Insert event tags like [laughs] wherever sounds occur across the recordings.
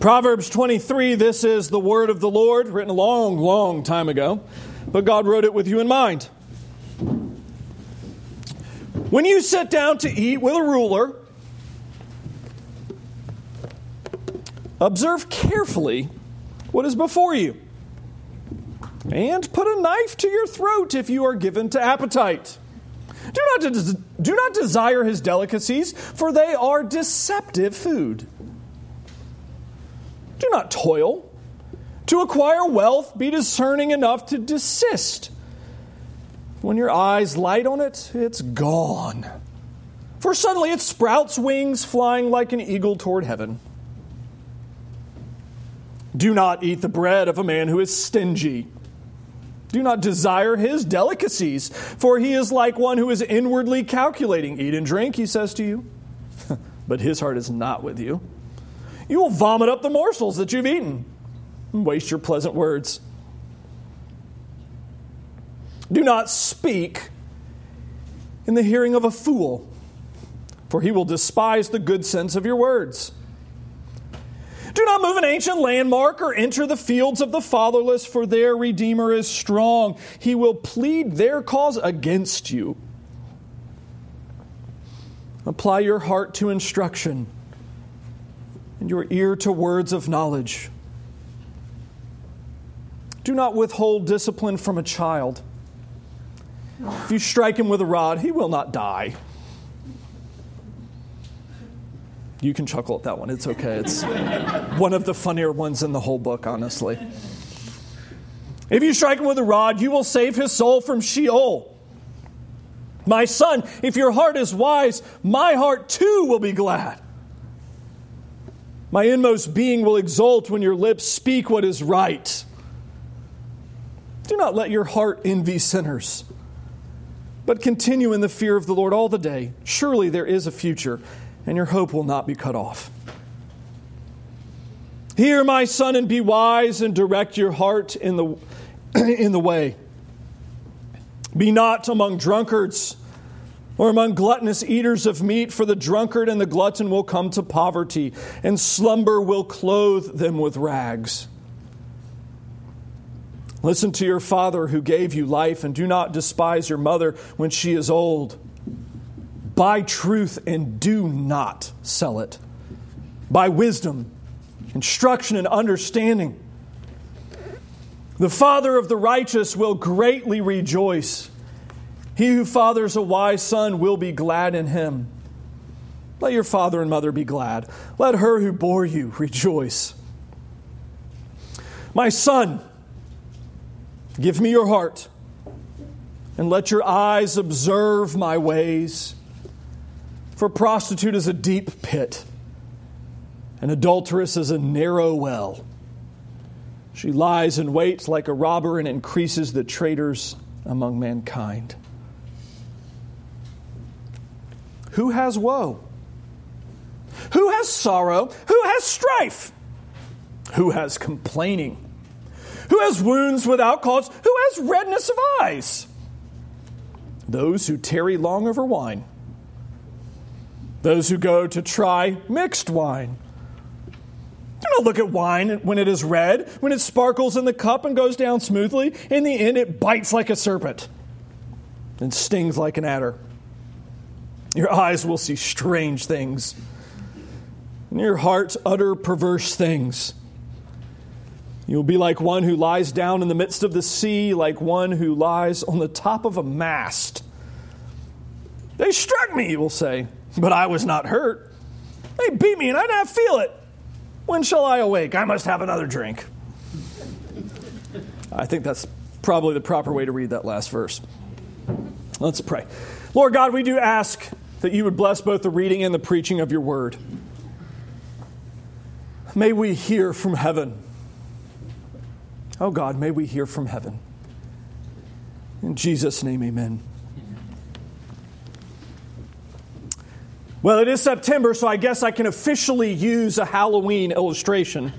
Proverbs 23 this is the word of the Lord, written a long, long time ago, but God wrote it with you in mind. When you sit down to eat with a ruler, observe carefully what is before you, and put a knife to your throat if you are given to appetite. Do not, do not desire his delicacies, for they are deceptive food. Do not toil. To acquire wealth, be discerning enough to desist. When your eyes light on it, it's gone. For suddenly it sprouts wings, flying like an eagle toward heaven. Do not eat the bread of a man who is stingy. Do not desire his delicacies, for he is like one who is inwardly calculating. Eat and drink, he says to you, [laughs] but his heart is not with you. You will vomit up the morsels that you've eaten and waste your pleasant words. Do not speak in the hearing of a fool, for he will despise the good sense of your words. Do not move an ancient landmark or enter the fields of the fatherless, for their Redeemer is strong. He will plead their cause against you. Apply your heart to instruction and your ear to words of knowledge. Do not withhold discipline from a child. If you strike him with a rod, he will not die. You can chuckle at that one. It's okay. It's one of the funnier ones in the whole book, honestly. If you strike him with a rod, you will save his soul from Sheol. My son, if your heart is wise, my heart too will be glad. My inmost being will exult when your lips speak what is right. Do not let your heart envy sinners, but continue in the fear of the Lord all the day. Surely there is a future and your hope will not be cut off. Hear, my son, and be wise, and direct your heart in the, [clears throat] in the way. Be not among drunkards or among gluttonous eaters of meat, for the drunkard and the glutton will come to poverty, and slumber will clothe them with rags. Listen to your father who gave you life, and do not despise your mother when she is old. Buy truth and do not sell it. Buy wisdom, instruction, and understanding. The father of the righteous will greatly rejoice. He who fathers a wise son will be glad in him. Let your father and mother be glad. Let her who bore you rejoice. My son, give me your heart, and let your eyes observe my ways. For prostitute is a deep pit, and adulteress is a narrow well. She lies in wait like a robber and increases the traitors among mankind. Who has woe? Who has sorrow? Who has strife? Who has complaining? Who has wounds without cause? Who has redness of eyes? Those who tarry long over wine those who go to try mixed wine. Do not look at wine when it is red, when it sparkles in the cup and goes down smoothly. In the end, it bites like a serpent and stings like an adder. Your eyes will see strange things, and your heart utter perverse things. You will be like one who lies down in the midst of the sea, like one who lies on the top of a mast. They struck me, you will say but I was not hurt. They beat me and I did not feel it. When shall I awake? I must have another drink. I think that's probably the proper way to read that last verse. Let's pray. Lord God, we do ask that you would bless both the reading and the preaching of your word. May we hear from heaven. Oh God, may we hear from heaven. In Jesus' name, amen. Well, it is September, so I guess I can officially use a Halloween illustration.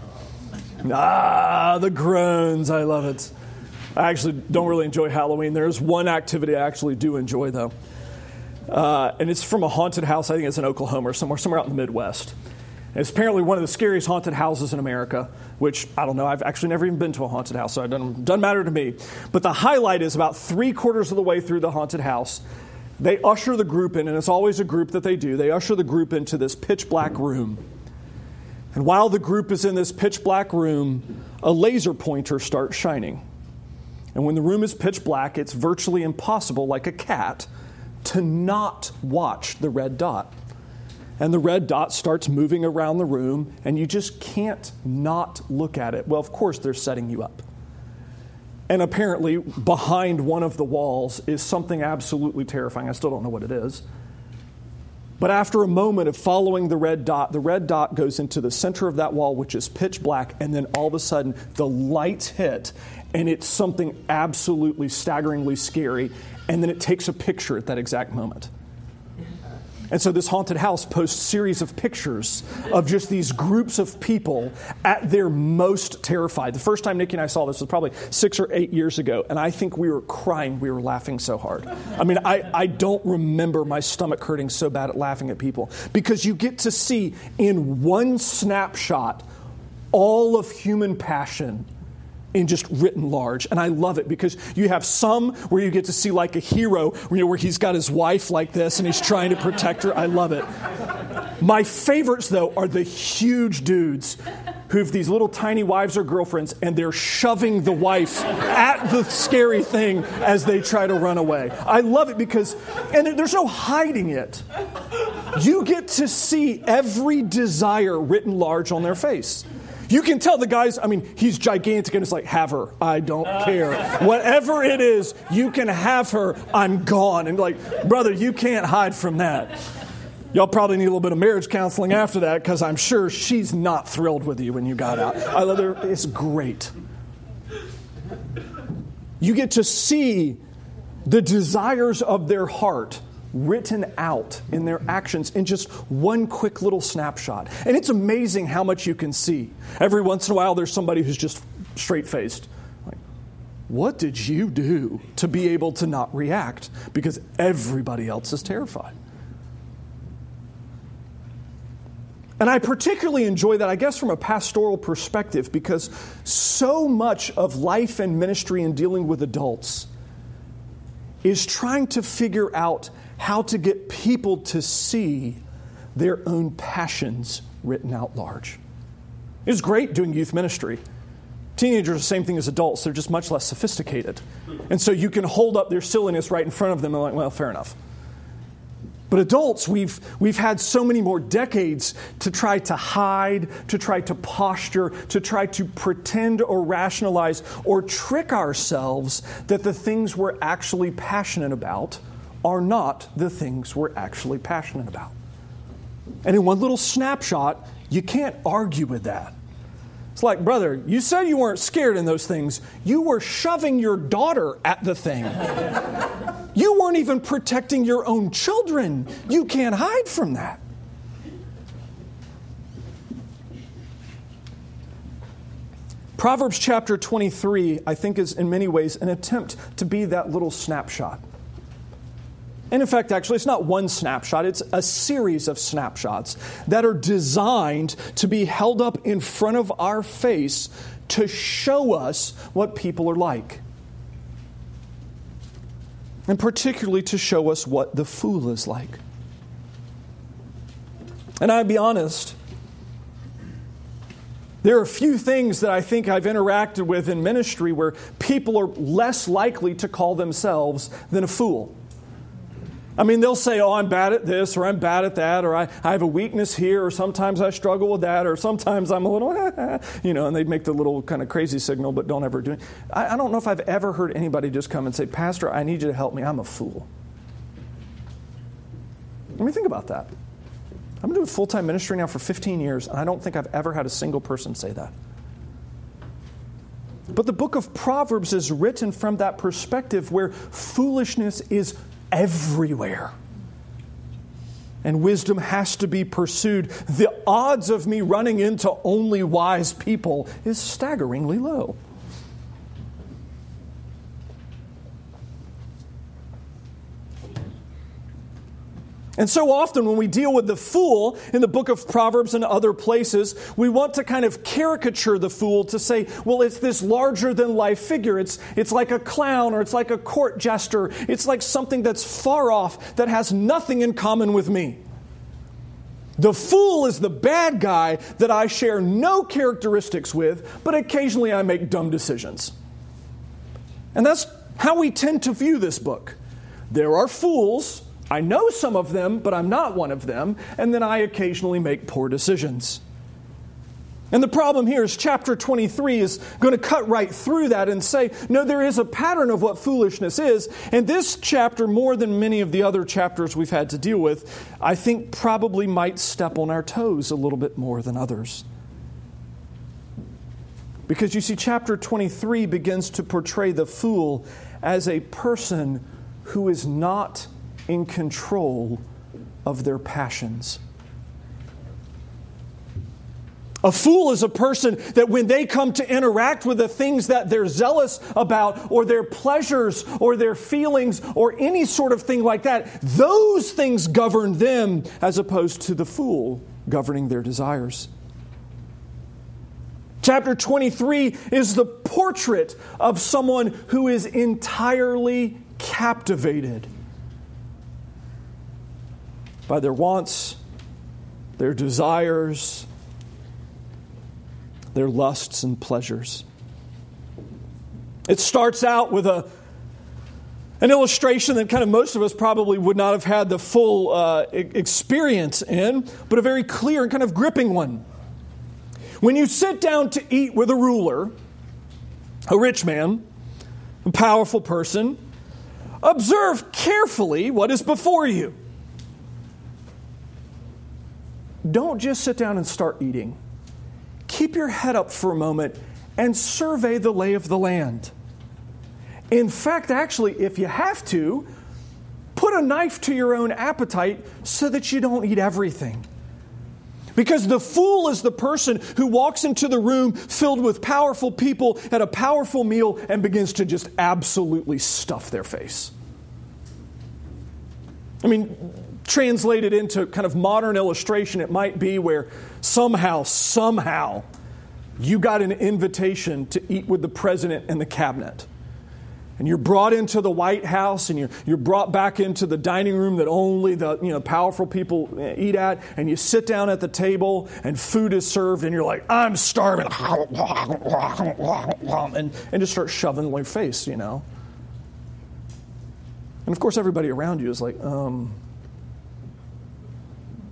Ah, the groans. I love it. I actually don't really enjoy Halloween. There's one activity I actually do enjoy, though. Uh, and it's from a haunted house. I think it's in Oklahoma or somewhere, somewhere out in the Midwest. It's apparently one of the scariest haunted houses in America, which I don't know. I've actually never even been to a haunted house, so it doesn't, doesn't matter to me. But the highlight is about three quarters of the way through the haunted house, they usher the group in, and it's always a group that they do. They usher the group into this pitch black room. And while the group is in this pitch black room, a laser pointer starts shining. And when the room is pitch black, it's virtually impossible, like a cat, to not watch the red dot. And the red dot starts moving around the room, and you just can't not look at it. Well, of course, they're setting you up. And apparently, behind one of the walls is something absolutely terrifying. I still don't know what it is. But after a moment of following the red dot, the red dot goes into the center of that wall, which is pitch black, and then all of a sudden the lights hit, and it's something absolutely staggeringly scary, and then it takes a picture at that exact moment. And so this haunted house posts series of pictures of just these groups of people at their most terrified. The first time Nikki and I saw this was probably six or eight years ago, and I think we were crying. We were laughing so hard. I mean, I, I don't remember my stomach hurting so bad at laughing at people because you get to see in one snapshot all of human passion in just written large. And I love it because you have some where you get to see like a hero, you know, where he's got his wife like this and he's trying to protect her. I love it. My favorites, though, are the huge dudes who have these little tiny wives or girlfriends and they're shoving the wife at the scary thing as they try to run away. I love it because, and there's no hiding it. You get to see every desire written large on their face. You can tell the guys, I mean, he's gigantic and it's like, have her. I don't care. Whatever it is, you can have her. I'm gone. And like, brother, you can't hide from that. Y'all probably need a little bit of marriage counseling after that because I'm sure she's not thrilled with you when you got out. I love her. It's great. You get to see the desires of their heart written out in their actions in just one quick little snapshot. And it's amazing how much you can see. Every once in a while, there's somebody who's just straight faced. Like, what did you do to be able to not react? Because everybody else is terrified. And I particularly enjoy that, I guess, from a pastoral perspective, because so much of life and ministry and dealing with adults is trying to figure out how to get people to see their own passions written out large. It's great doing youth ministry. Teenagers are the same thing as adults, they're just much less sophisticated. And so you can hold up their silliness right in front of them and, like, well, fair enough. But adults, we've, we've had so many more decades to try to hide, to try to posture, to try to pretend or rationalize or trick ourselves that the things we're actually passionate about are not the things we're actually passionate about. And in one little snapshot, you can't argue with that. It's like, brother, you said you weren't scared in those things. You were shoving your daughter at the thing. [laughs] you weren't even protecting your own children. You can't hide from that. Proverbs chapter 23, I think, is in many ways an attempt to be that little snapshot. And in fact, actually, it's not one snapshot, it's a series of snapshots that are designed to be held up in front of our face to show us what people are like. And particularly to show us what the fool is like. And I'd be honest, there are a few things that I think I've interacted with in ministry where people are less likely to call themselves than a fool. I mean, they'll say, oh, I'm bad at this, or I'm bad at that, or I, I have a weakness here, or sometimes I struggle with that, or sometimes I'm a little, [laughs] you know, and they make the little kind of crazy signal, but don't ever do it. I, I don't know if I've ever heard anybody just come and say, Pastor, I need you to help me. I'm a fool. Let me think about that. I've been doing full time ministry now for 15 years, and I don't think I've ever had a single person say that. But the book of Proverbs is written from that perspective where foolishness is everywhere. And wisdom has to be pursued. The odds of me running into only wise people is staggeringly low. And so often, when we deal with the fool in the book of Proverbs and other places, we want to kind of caricature the fool to say, well, it's this larger than life figure. It's, it's like a clown or it's like a court jester. It's like something that's far off that has nothing in common with me. The fool is the bad guy that I share no characteristics with, but occasionally I make dumb decisions. And that's how we tend to view this book. There are fools I know some of them, but I'm not one of them, and then I occasionally make poor decisions. And the problem here is chapter 23 is going to cut right through that and say, no, there is a pattern of what foolishness is. And this chapter, more than many of the other chapters we've had to deal with, I think probably might step on our toes a little bit more than others. Because you see, chapter 23 begins to portray the fool as a person who is not in control of their passions. A fool is a person that when they come to interact with the things that they're zealous about, or their pleasures, or their feelings, or any sort of thing like that, those things govern them as opposed to the fool governing their desires. Chapter 23 is the portrait of someone who is entirely captivated by their wants, their desires, their lusts and pleasures. It starts out with a, an illustration that kind of most of us probably would not have had the full uh, experience in, but a very clear and kind of gripping one. When you sit down to eat with a ruler, a rich man, a powerful person, observe carefully what is before you. Don't just sit down and start eating. Keep your head up for a moment and survey the lay of the land. In fact, actually, if you have to, put a knife to your own appetite so that you don't eat everything. Because the fool is the person who walks into the room filled with powerful people at a powerful meal and begins to just absolutely stuff their face. I mean, translated into kind of modern illustration, it might be where somehow, somehow, you got an invitation to eat with the president and the cabinet. And you're brought into the White House and you're, you're brought back into the dining room that only the you know, powerful people eat at. And you sit down at the table and food is served and you're like, I'm starving. And, and just start shoving your face, you know. And of course, everybody around you is like, um,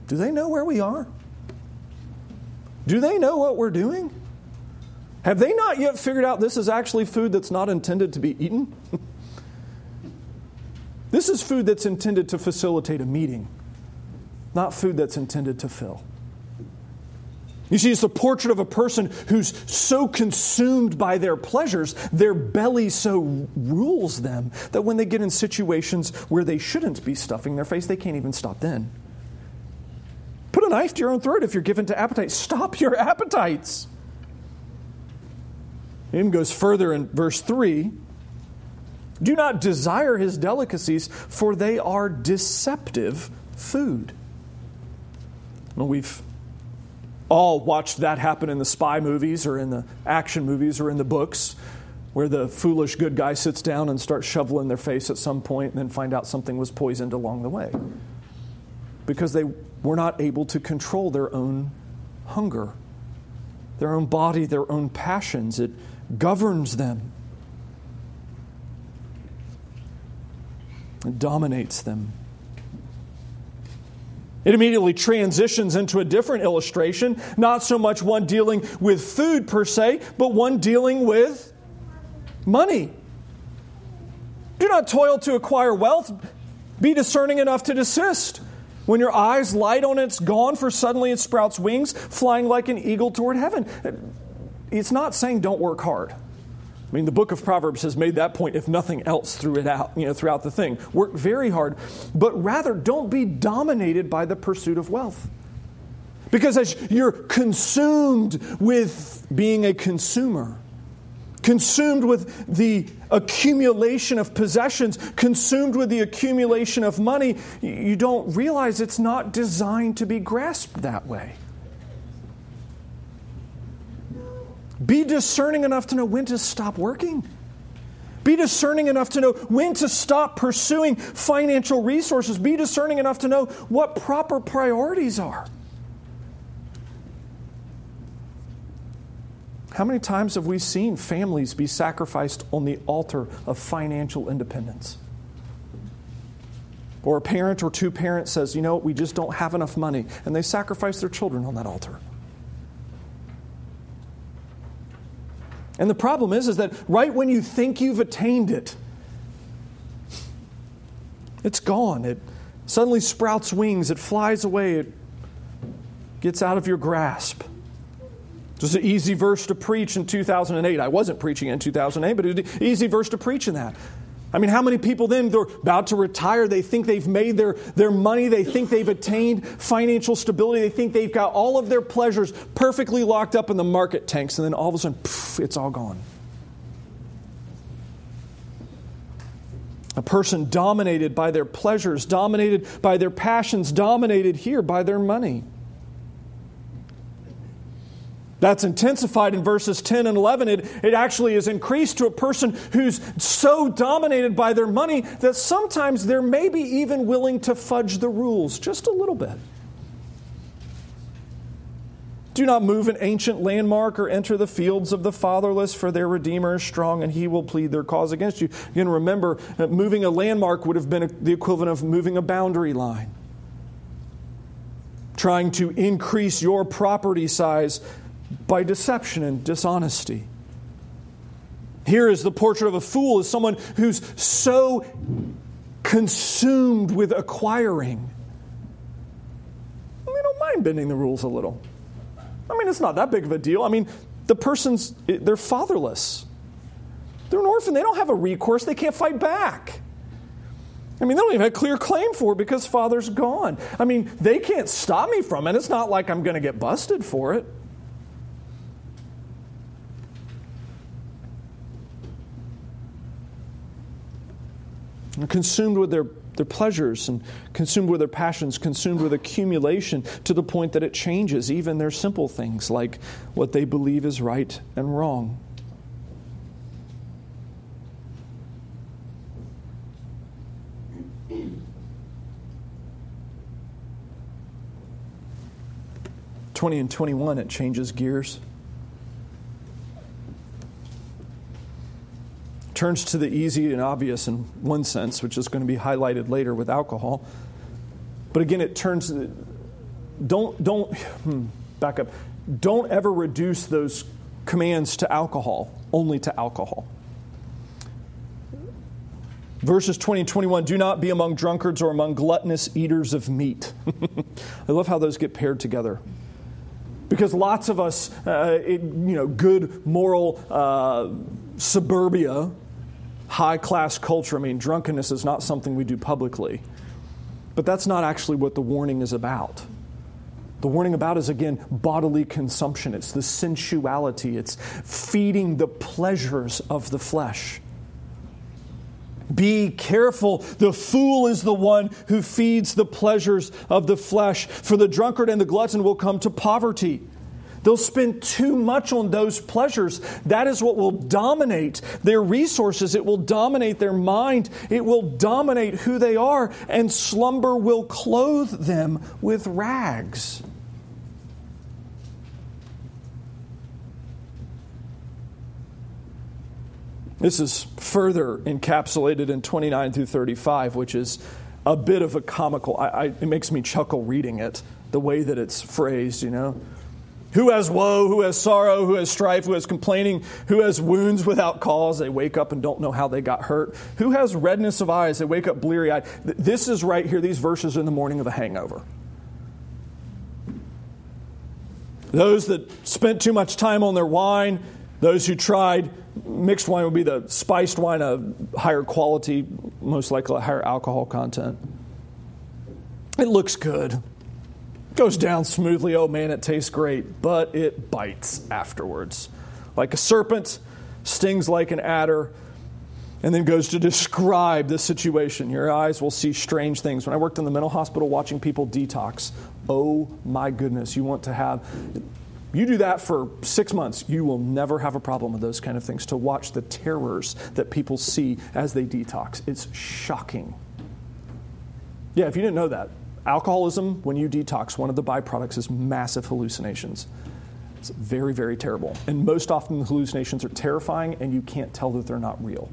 do they know where we are? Do they know what we're doing? Have they not yet figured out this is actually food that's not intended to be eaten? [laughs] this is food that's intended to facilitate a meeting, not food that's intended to fill. You see, it's a portrait of a person who's so consumed by their pleasures, their belly so rules them that when they get in situations where they shouldn't be stuffing their face, they can't even stop then. Put a knife to your own throat if you're given to appetite. Stop your appetites. It even goes further in verse 3 Do not desire his delicacies, for they are deceptive food. Well, we've all watched that happen in the spy movies or in the action movies or in the books where the foolish good guy sits down and starts shoveling their face at some point and then find out something was poisoned along the way because they were not able to control their own hunger, their own body, their own passions. It governs them, it dominates them. It immediately transitions into a different illustration, not so much one dealing with food per se, but one dealing with money. Do not toil to acquire wealth, be discerning enough to desist. When your eyes light on it, it's gone, for suddenly it sprouts wings, flying like an eagle toward heaven. It's not saying don't work hard. I mean, the book of Proverbs has made that point, if nothing else, through it out, you know, throughout the thing. Work very hard, but rather don't be dominated by the pursuit of wealth. Because as you're consumed with being a consumer, consumed with the accumulation of possessions, consumed with the accumulation of money, you don't realize it's not designed to be grasped that way. Be discerning enough to know when to stop working. Be discerning enough to know when to stop pursuing financial resources. Be discerning enough to know what proper priorities are. How many times have we seen families be sacrificed on the altar of financial independence? Or a parent or two parents says, you know, we just don't have enough money, and they sacrifice their children on that altar. And the problem is, is that right when you think you've attained it, it's gone. It suddenly sprouts wings, it flies away, it gets out of your grasp. It was an easy verse to preach in 2008. I wasn't preaching in 2008, but it was an easy verse to preach in that. I mean, how many people then, they're about to retire, they think they've made their, their money, they think they've attained financial stability, they think they've got all of their pleasures perfectly locked up in the market tanks, and then all of a sudden, poof, it's all gone. A person dominated by their pleasures, dominated by their passions, dominated here by their money. That's intensified in verses 10 and 11. It, it actually is increased to a person who's so dominated by their money that sometimes they're maybe even willing to fudge the rules just a little bit. Do not move an ancient landmark or enter the fields of the fatherless, for their Redeemer is strong and he will plead their cause against you. Again, remember, uh, moving a landmark would have been the equivalent of moving a boundary line. Trying to increase your property size by deception and dishonesty. Here is the portrait of a fool as someone who's so consumed with acquiring. They don't mind bending the rules a little. I mean, it's not that big of a deal. I mean, the person's, they're fatherless. They're an orphan. They don't have a recourse. They can't fight back. I mean, they don't even have a clear claim for it because father's gone. I mean, they can't stop me from it. It's not like I'm going to get busted for it. Consumed with their, their pleasures and consumed with their passions, consumed with accumulation to the point that it changes even their simple things like what they believe is right and wrong. Twenty and twenty-one, it changes gears. Turns to the easy and obvious in one sense, which is going to be highlighted later with alcohol. But again, it turns, don't, don't, hmm, back up. Don't ever reduce those commands to alcohol, only to alcohol. Verses 20 and 21 do not be among drunkards or among gluttonous eaters of meat. [laughs] I love how those get paired together. Because lots of us, uh, it, you know, good moral uh, suburbia, high class culture. I mean, drunkenness is not something we do publicly. But that's not actually what the warning is about. The warning about is again bodily consumption. It's the sensuality. It's feeding the pleasures of the flesh. Be careful. The fool is the one who feeds the pleasures of the flesh. For the drunkard and the glutton will come to poverty. They'll spend too much on those pleasures. That is what will dominate their resources. It will dominate their mind. It will dominate who they are, and slumber will clothe them with rags. This is further encapsulated in 29 through 35, which is a bit of a comical. I, I, it makes me chuckle reading it, the way that it's phrased, you know. Who has woe, who has sorrow, who has strife, who has complaining, who has wounds without cause? They wake up and don't know how they got hurt. Who has redness of eyes? They wake up bleary eyed. This is right here, these verses in the morning of a hangover. Those that spent too much time on their wine, those who tried mixed wine would be the spiced wine of higher quality, most likely a higher alcohol content. It looks good goes down smoothly. Oh man, it tastes great, but it bites afterwards. Like a serpent stings like an adder, and then goes to describe the situation. Your eyes will see strange things. When I worked in the mental hospital watching people detox, oh my goodness, you want to have. You do that for six months, you will never have a problem with those kind of things. To watch the terrors that people see as they detox, it's shocking. Yeah, if you didn't know that, alcoholism, when you detox, one of the byproducts is massive hallucinations. It's very, very terrible. And most often the hallucinations are terrifying and you can't tell that they're not real.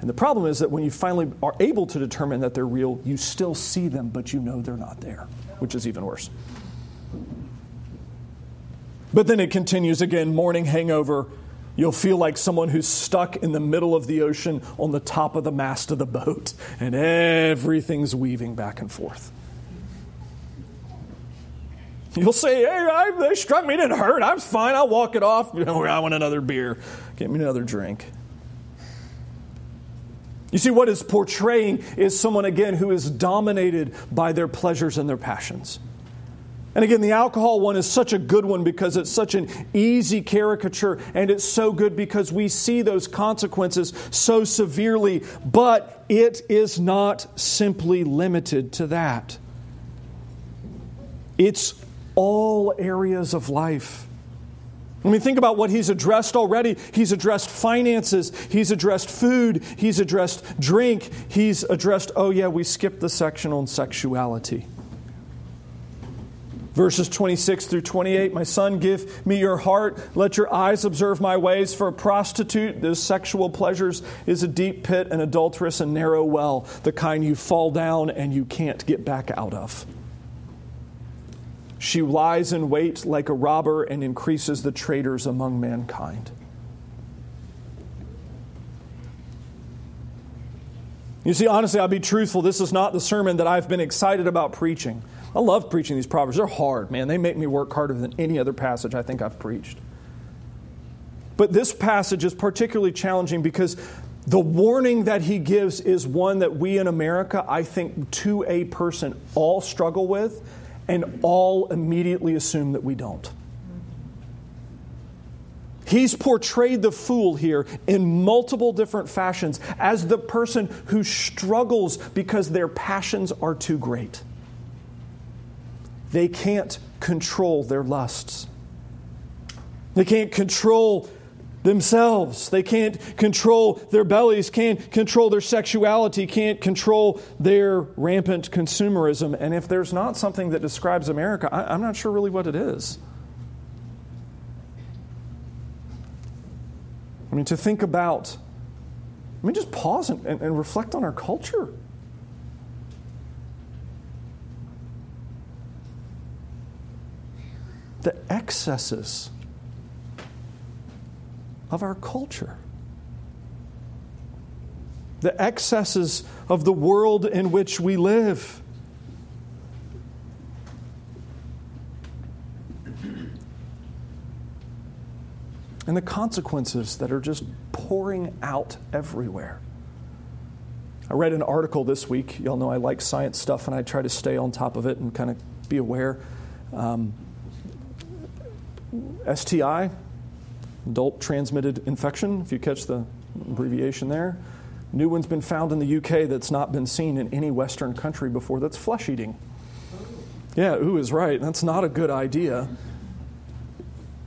And the problem is that when you finally are able to determine that they're real, you still see them, but you know they're not there, which is even worse. But then it continues again morning hangover. You'll feel like someone who's stuck in the middle of the ocean on the top of the mast of the boat, and everything's weaving back and forth. You'll say, Hey, I, they struck me, didn't hurt. I'm fine. I'll walk it off. You know, I want another beer. Get me another drink. You see, what is portraying is someone, again, who is dominated by their pleasures and their passions. And again, the alcohol one is such a good one because it's such an easy caricature, and it's so good because we see those consequences so severely, but it is not simply limited to that. It's all areas of life. I mean, think about what he's addressed already. He's addressed finances, he's addressed food, he's addressed drink, he's addressed, oh, yeah, we skipped the section on sexuality. Verses 26 through 28 My son, give me your heart. Let your eyes observe my ways. For a prostitute, those sexual pleasures is a deep pit, an adulterous and narrow well, the kind you fall down and you can't get back out of. She lies in wait like a robber and increases the traitors among mankind. You see, honestly, I'll be truthful. This is not the sermon that I've been excited about preaching. I love preaching these proverbs. They're hard, man. They make me work harder than any other passage I think I've preached. But this passage is particularly challenging because the warning that he gives is one that we in America, I think, to a person, all struggle with and all immediately assume that we don't. He's portrayed the fool here in multiple different fashions as the person who struggles because their passions are too great. They can't control their lusts. They can't control themselves. They can't control their bellies, can't control their sexuality, can't control their rampant consumerism. And if there's not something that describes America, I, am not sure really what it is. I mean, to think about, I mean, just pause and, and, and reflect on our culture. The excesses of our culture. The excesses of the world in which we live. And the consequences that are just pouring out everywhere. I read an article this week. Y'all know I like science stuff and I try to stay on top of it and kind of be aware. Um, STI, adult transmitted infection, if you catch the abbreviation there. New one's been found in the UK that's not been seen in any Western country before. That's flesh eating. Yeah, ooh is right. That's not a good idea.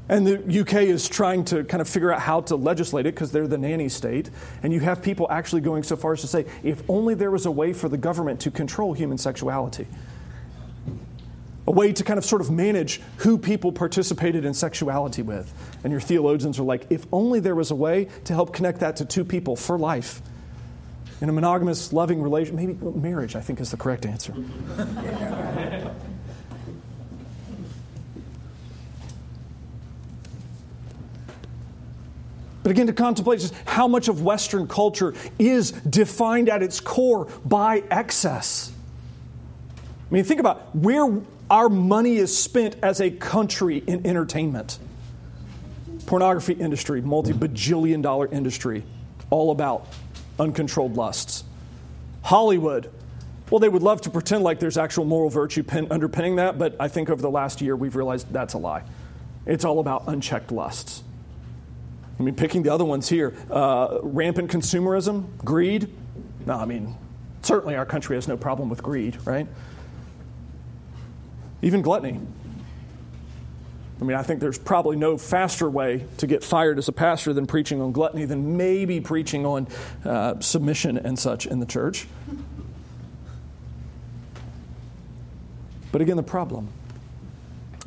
And the UK is trying to kind of figure out how to legislate it because they're the nanny state. And you have people actually going so far as to say, if only there was a way for the government to control human sexuality a way to kind of sort of manage who people participated in sexuality with. And your theologians are like, if only there was a way to help connect that to two people for life. In a monogamous, loving relation, maybe marriage, I think is the correct answer. [laughs] But again, to contemplate just how much of Western culture is defined at its core by excess. I mean, think about where our money is spent as a country in entertainment. Pornography industry, multi bajillion dollar industry, all about uncontrolled lusts. Hollywood, well, they would love to pretend like there's actual moral virtue underpinning that, but I think over the last year we've realized that's a lie. It's all about unchecked lusts. I mean, picking the other ones here uh, rampant consumerism, greed. No, I mean, certainly our country has no problem with greed, right? Even gluttony. I mean, I think there's probably no faster way to get fired as a pastor than preaching on gluttony than maybe preaching on uh, submission and such in the church. But again, the problem.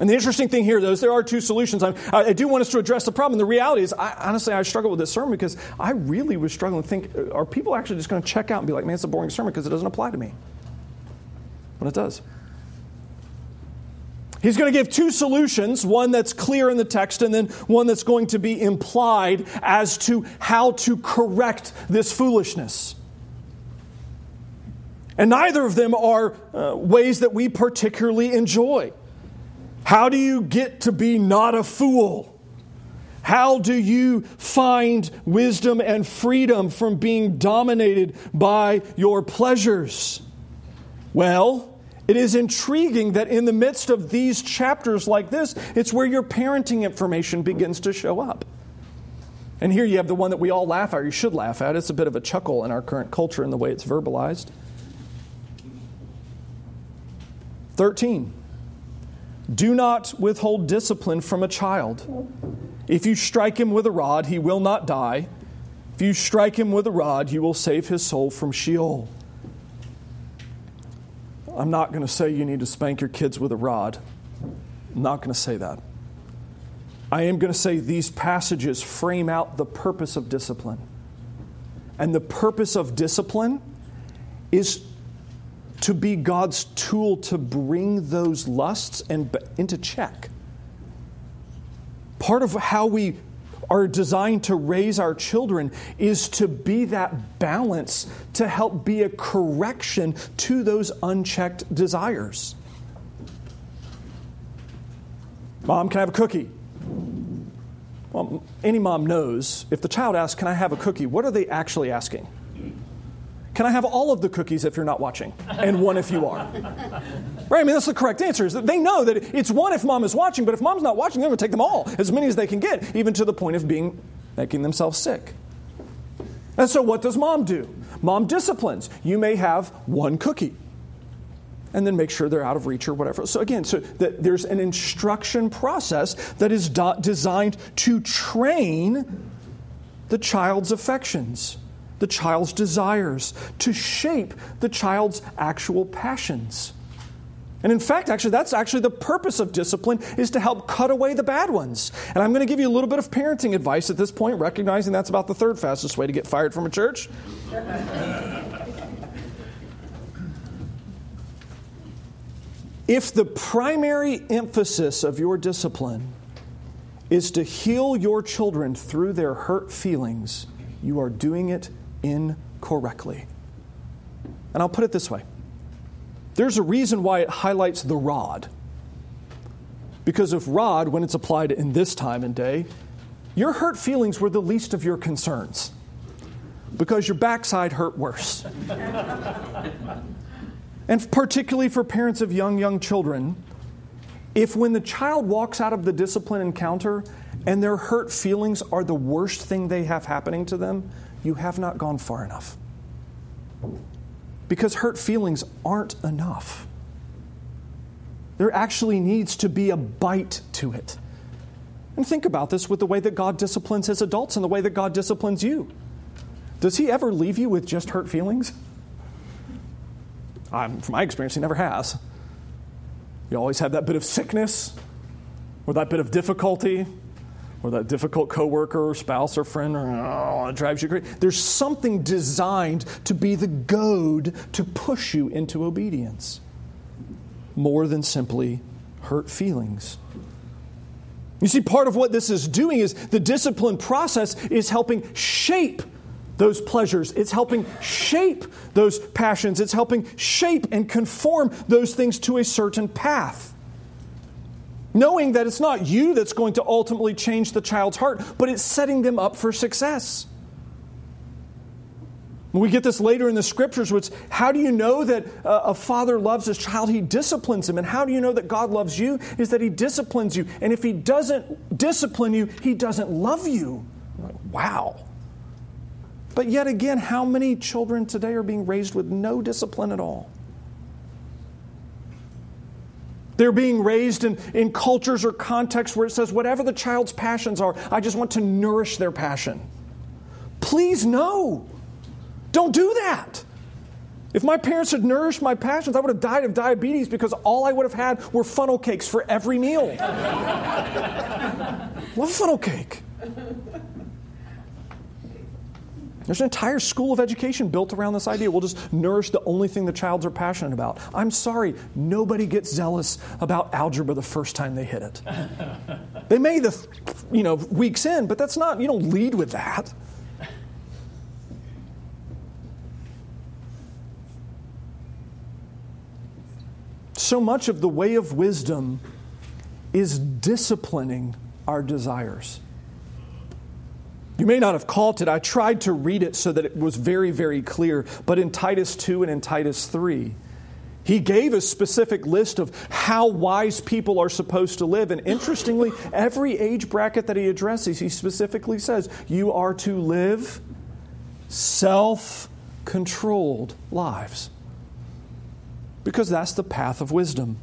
And the interesting thing here, though, is there are two solutions. I, I do want us to address the problem. The reality is, I, honestly, I struggle with this sermon because I really was struggling to think are people actually just going to check out and be like, man, it's a boring sermon because it doesn't apply to me? But it does. He's going to give two solutions one that's clear in the text, and then one that's going to be implied as to how to correct this foolishness. And neither of them are uh, ways that we particularly enjoy. How do you get to be not a fool? How do you find wisdom and freedom from being dominated by your pleasures? Well, it is intriguing that in the midst of these chapters like this, it's where your parenting information begins to show up. And here you have the one that we all laugh at, or you should laugh at. It's a bit of a chuckle in our current culture in the way it's verbalized. 13. Do not withhold discipline from a child. If you strike him with a rod, he will not die. If you strike him with a rod, you will save his soul from Sheol. I'm not going to say you need to spank your kids with a rod. I'm not going to say that. I am going to say these passages frame out the purpose of discipline. And the purpose of discipline is to be God's tool to bring those lusts and into check. Part of how we are designed to raise our children is to be that balance to help be a correction to those unchecked desires. Mom, can I have a cookie? Well, any mom knows if the child asks, Can I have a cookie? What are they actually asking? Can I have all of the cookies if you're not watching? And one if you are. Right? I mean, that's the correct answer. Is that they know that it's one if mom is watching, but if mom's not watching, they're going to take them all, as many as they can get, even to the point of being making themselves sick. And so, what does mom do? Mom disciplines. You may have one cookie and then make sure they're out of reach or whatever. So again, so that there's an instruction process that is do- designed to train the child's affections the child's desires, to shape the child's actual passions. And in fact, actually, that's actually the purpose of discipline is to help cut away the bad ones. And I'm going to give you a little bit of parenting advice at this point, recognizing that's about the third fastest way to get fired from a church. [laughs] if the primary emphasis of your discipline is to heal your children through their hurt feelings, you are doing it incorrectly. And I'll put it this way there's a reason why it highlights the rod. Because if rod, when it's applied in this time and day, your hurt feelings were the least of your concerns because your backside hurt worse. [laughs] and particularly for parents of young, young children, if when the child walks out of the discipline encounter and their hurt feelings are the worst thing they have happening to them, you have not gone far enough. Because hurt feelings aren't enough. There actually needs to be a bite to it. And think about this with the way that God disciplines his adults and the way that God disciplines you. Does he ever leave you with just hurt feelings? from my experience, he never has. You always have that bit of sickness or that bit of difficulty or that difficult coworker or spouse or friend or oh, it drives you crazy. There's something designed to be the goad to push you into obedience more than simply hurt feelings. You see, part of what this is doing is the discipline process is helping shape those pleasures. It's helping shape those passions. It's helping shape and conform those things to a certain path knowing that it's not you that's going to ultimately change the child's heart, but it's setting them up for success. We get this later in the scriptures, which how do you know that uh, a father loves his child? He disciplines him. And how do you know that God loves you? Is that he disciplines you. And if he doesn't discipline you, he doesn't love you. Wow. But yet again, how many children today are being raised with no discipline at all? They're being raised in, in cultures or contexts where it says, whatever the child's passions are, I just want to nourish their passion. Please, no. Don't do that. If my parents had nourished my passions, I would have died of diabetes because all I would have had were funnel cakes for every meal. [laughs] Love funnel cake. There's an entire school of education built around this idea. We'll just nourish the only thing the childs are passionate about. I'm sorry, nobody gets zealous about algebra the first time they hit it. [laughs] they may the you know weeks in, but that's not you don't lead with that. So much of the way of wisdom is disciplining our desires. You may not have caught it. I tried to read it so that it was very, very clear. But in Titus 2 and in Titus 3, he gave a specific list of how wise people are supposed to live. And interestingly, every age bracket that he addresses, he specifically says, You are to live self controlled lives. Because that's the path of wisdom.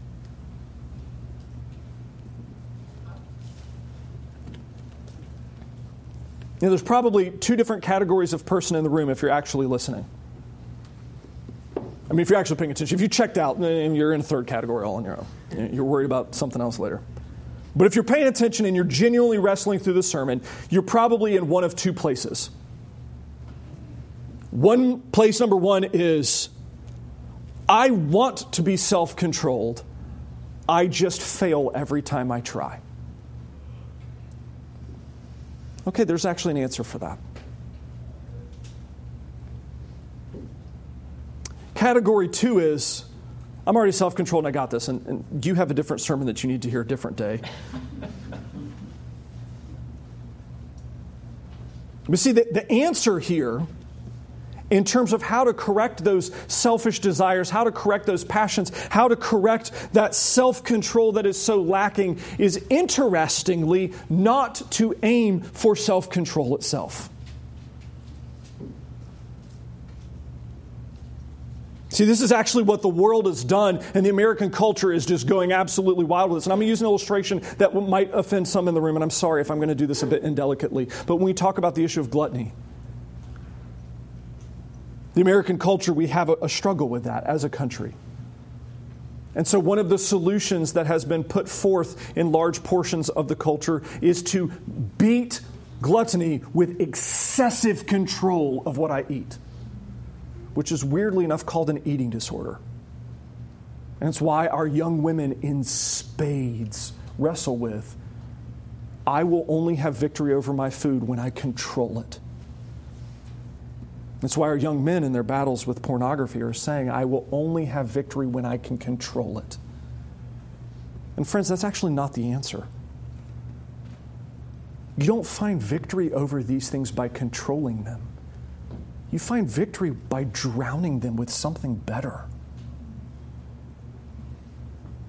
You know, there's probably two different categories of person in the room if you're actually listening. I mean, if you're actually paying attention, if you checked out, and you're in a third category all on your own. You're worried about something else later. But if you're paying attention and you're genuinely wrestling through the sermon, you're probably in one of two places. One place, number one, is I want to be self controlled, I just fail every time I try. Okay, there's actually an answer for that. Category two is I'm already self controlled and I got this, and, and you have a different sermon that you need to hear a different day. [laughs] but see, the, the answer here in terms of how to correct those selfish desires, how to correct those passions, how to correct that self control that is so lacking is interestingly not to aim for self control itself. See, this is actually what the world has done, and the American culture is just going absolutely wild with this. And I'm going to use an illustration that might offend some in the room, and I'm sorry if I'm going to do this a bit indelicately. But when we talk about the issue of gluttony, the American culture, we have a, a struggle with that as a country. And so, one of the solutions that has been put forth in large portions of the culture is to beat gluttony with excessive control of what I eat, which is weirdly enough called an eating disorder. And it's why our young women in spades wrestle with I will only have victory over my food when I control it. That's why our young men in their battles with pornography are saying, I will only have victory when I can control it. And friends, that's actually not the answer. You don't find victory over these things by controlling them. You find victory by drowning them with something better.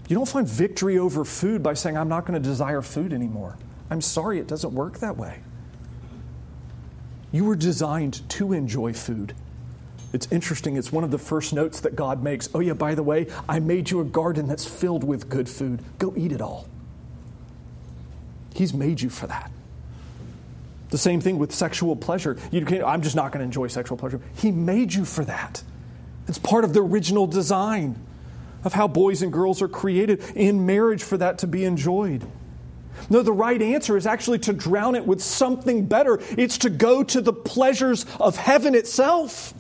You don't find victory over food by saying, I'm not going to desire food anymore. I'm sorry, it doesn't work that way. You were designed to enjoy food. It's interesting, it's one of the first notes that God makes. Oh, yeah, by the way, I made you a garden that's filled with good food. Go eat it all. He's made you for that. The same thing with sexual pleasure. I'm just not going to enjoy sexual pleasure. He made you for that. It's part of the original design of how boys and girls are created in marriage for that to be enjoyed. No, the right answer is actually to drown it with something better. It's to go to the pleasures of heaven itself.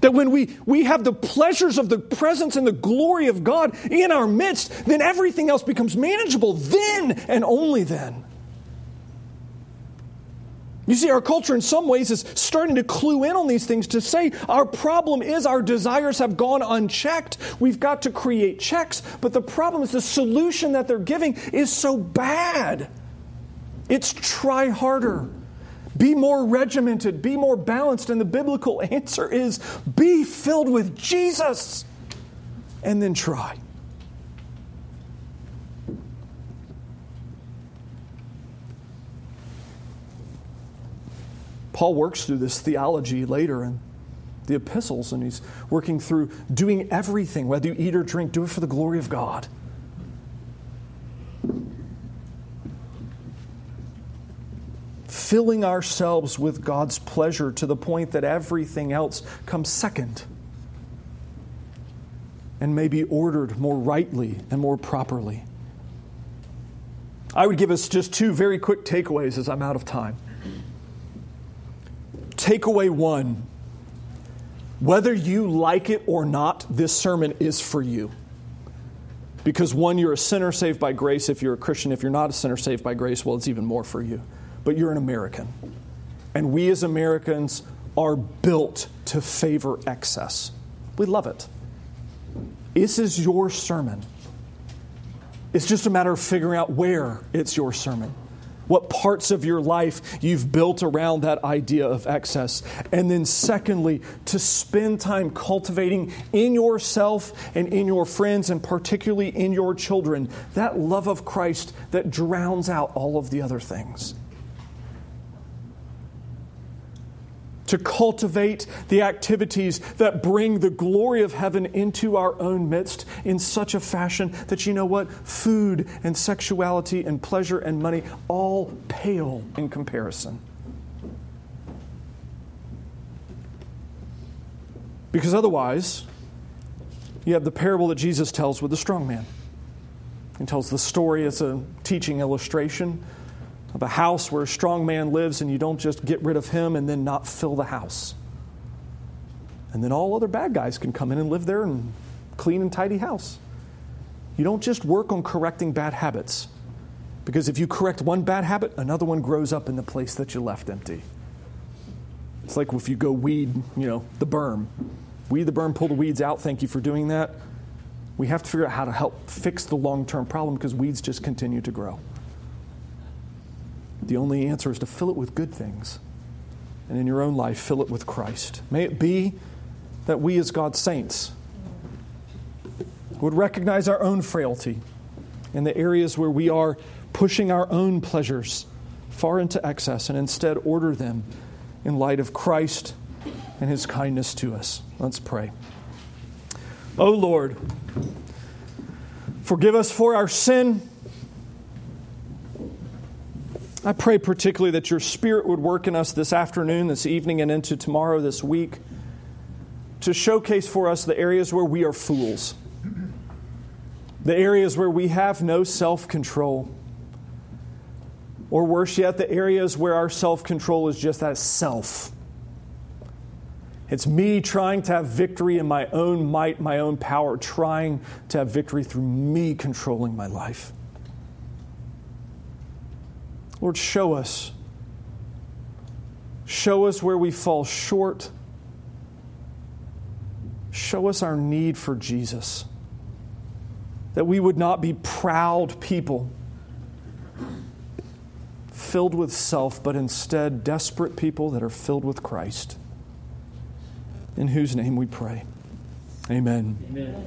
That when we, we have the pleasures of the presence and the glory of God in our midst, then everything else becomes manageable. Then and only then. You see, our culture in some ways is starting to clue in on these things to say our problem is our desires have gone unchecked. We've got to create checks, but the problem is the solution that they're giving is so bad. It's try harder. Be more regimented, be more balanced. And the biblical [laughs] answer is be filled with Jesus and then try. Paul works through this theology later in the epistles, and he's working through doing everything, whether you eat or drink, do it for the glory of God. Filling ourselves with God's pleasure to the point that everything else comes second and may be ordered more rightly and more properly. I would give us just two very quick takeaways as I'm out of time. Takeaway one whether you like it or not, this sermon is for you. Because one, you're a sinner saved by grace if you're a Christian. If you're not a sinner saved by grace, well, it's even more for you. But you're an American. And we as Americans are built to favor excess. We love it. This is your sermon. It's just a matter of figuring out where it's your sermon. What parts of your life you've built around that idea of excess. And then, secondly, to spend time cultivating in yourself and in your friends, and particularly in your children, that love of Christ that drowns out all of the other things. To cultivate the activities that bring the glory of heaven into our own midst in such a fashion that you know what? Food and sexuality and pleasure and money all pale in comparison. Because otherwise, you have the parable that Jesus tells with the strong man. He tells the story as a teaching illustration of a house where a strong man lives, and you don't just get rid of him and then not fill the house. And then all other bad guys can come in and live there and clean and tidy house. You don't just work on correcting bad habits. Because if you correct one bad habit, another one grows up in the place that you left empty. It's like if you go weed, you know, the berm. Weed the berm, pull the weeds out. Thank you for doing that. We have to figure out how to help fix the long term problem because weeds just continue to grow. The only answer is to fill it with good things. And in your own life, fill it with Christ. May it be that we, as God's saints, would recognize our own frailty in the areas where we are pushing our own pleasures far into excess and instead order them in light of Christ and his kindness to us. Let's pray. O oh Lord, forgive us for our sin I pray particularly that your Spirit would work in us this afternoon, this evening, and into tomorrow, this week, to showcase for us the areas where we are fools, the areas where we have no self control, or worse yet, the areas where our self control is just that self. It's me trying to have victory in my own might, my own power, trying to have victory through me controlling my life. Lord, show us. Show us where we fall short. Show us our need for Jesus. That we would not be proud people filled with self, but instead desperate people that are filled with Christ. In whose name we pray. Amen. Amen.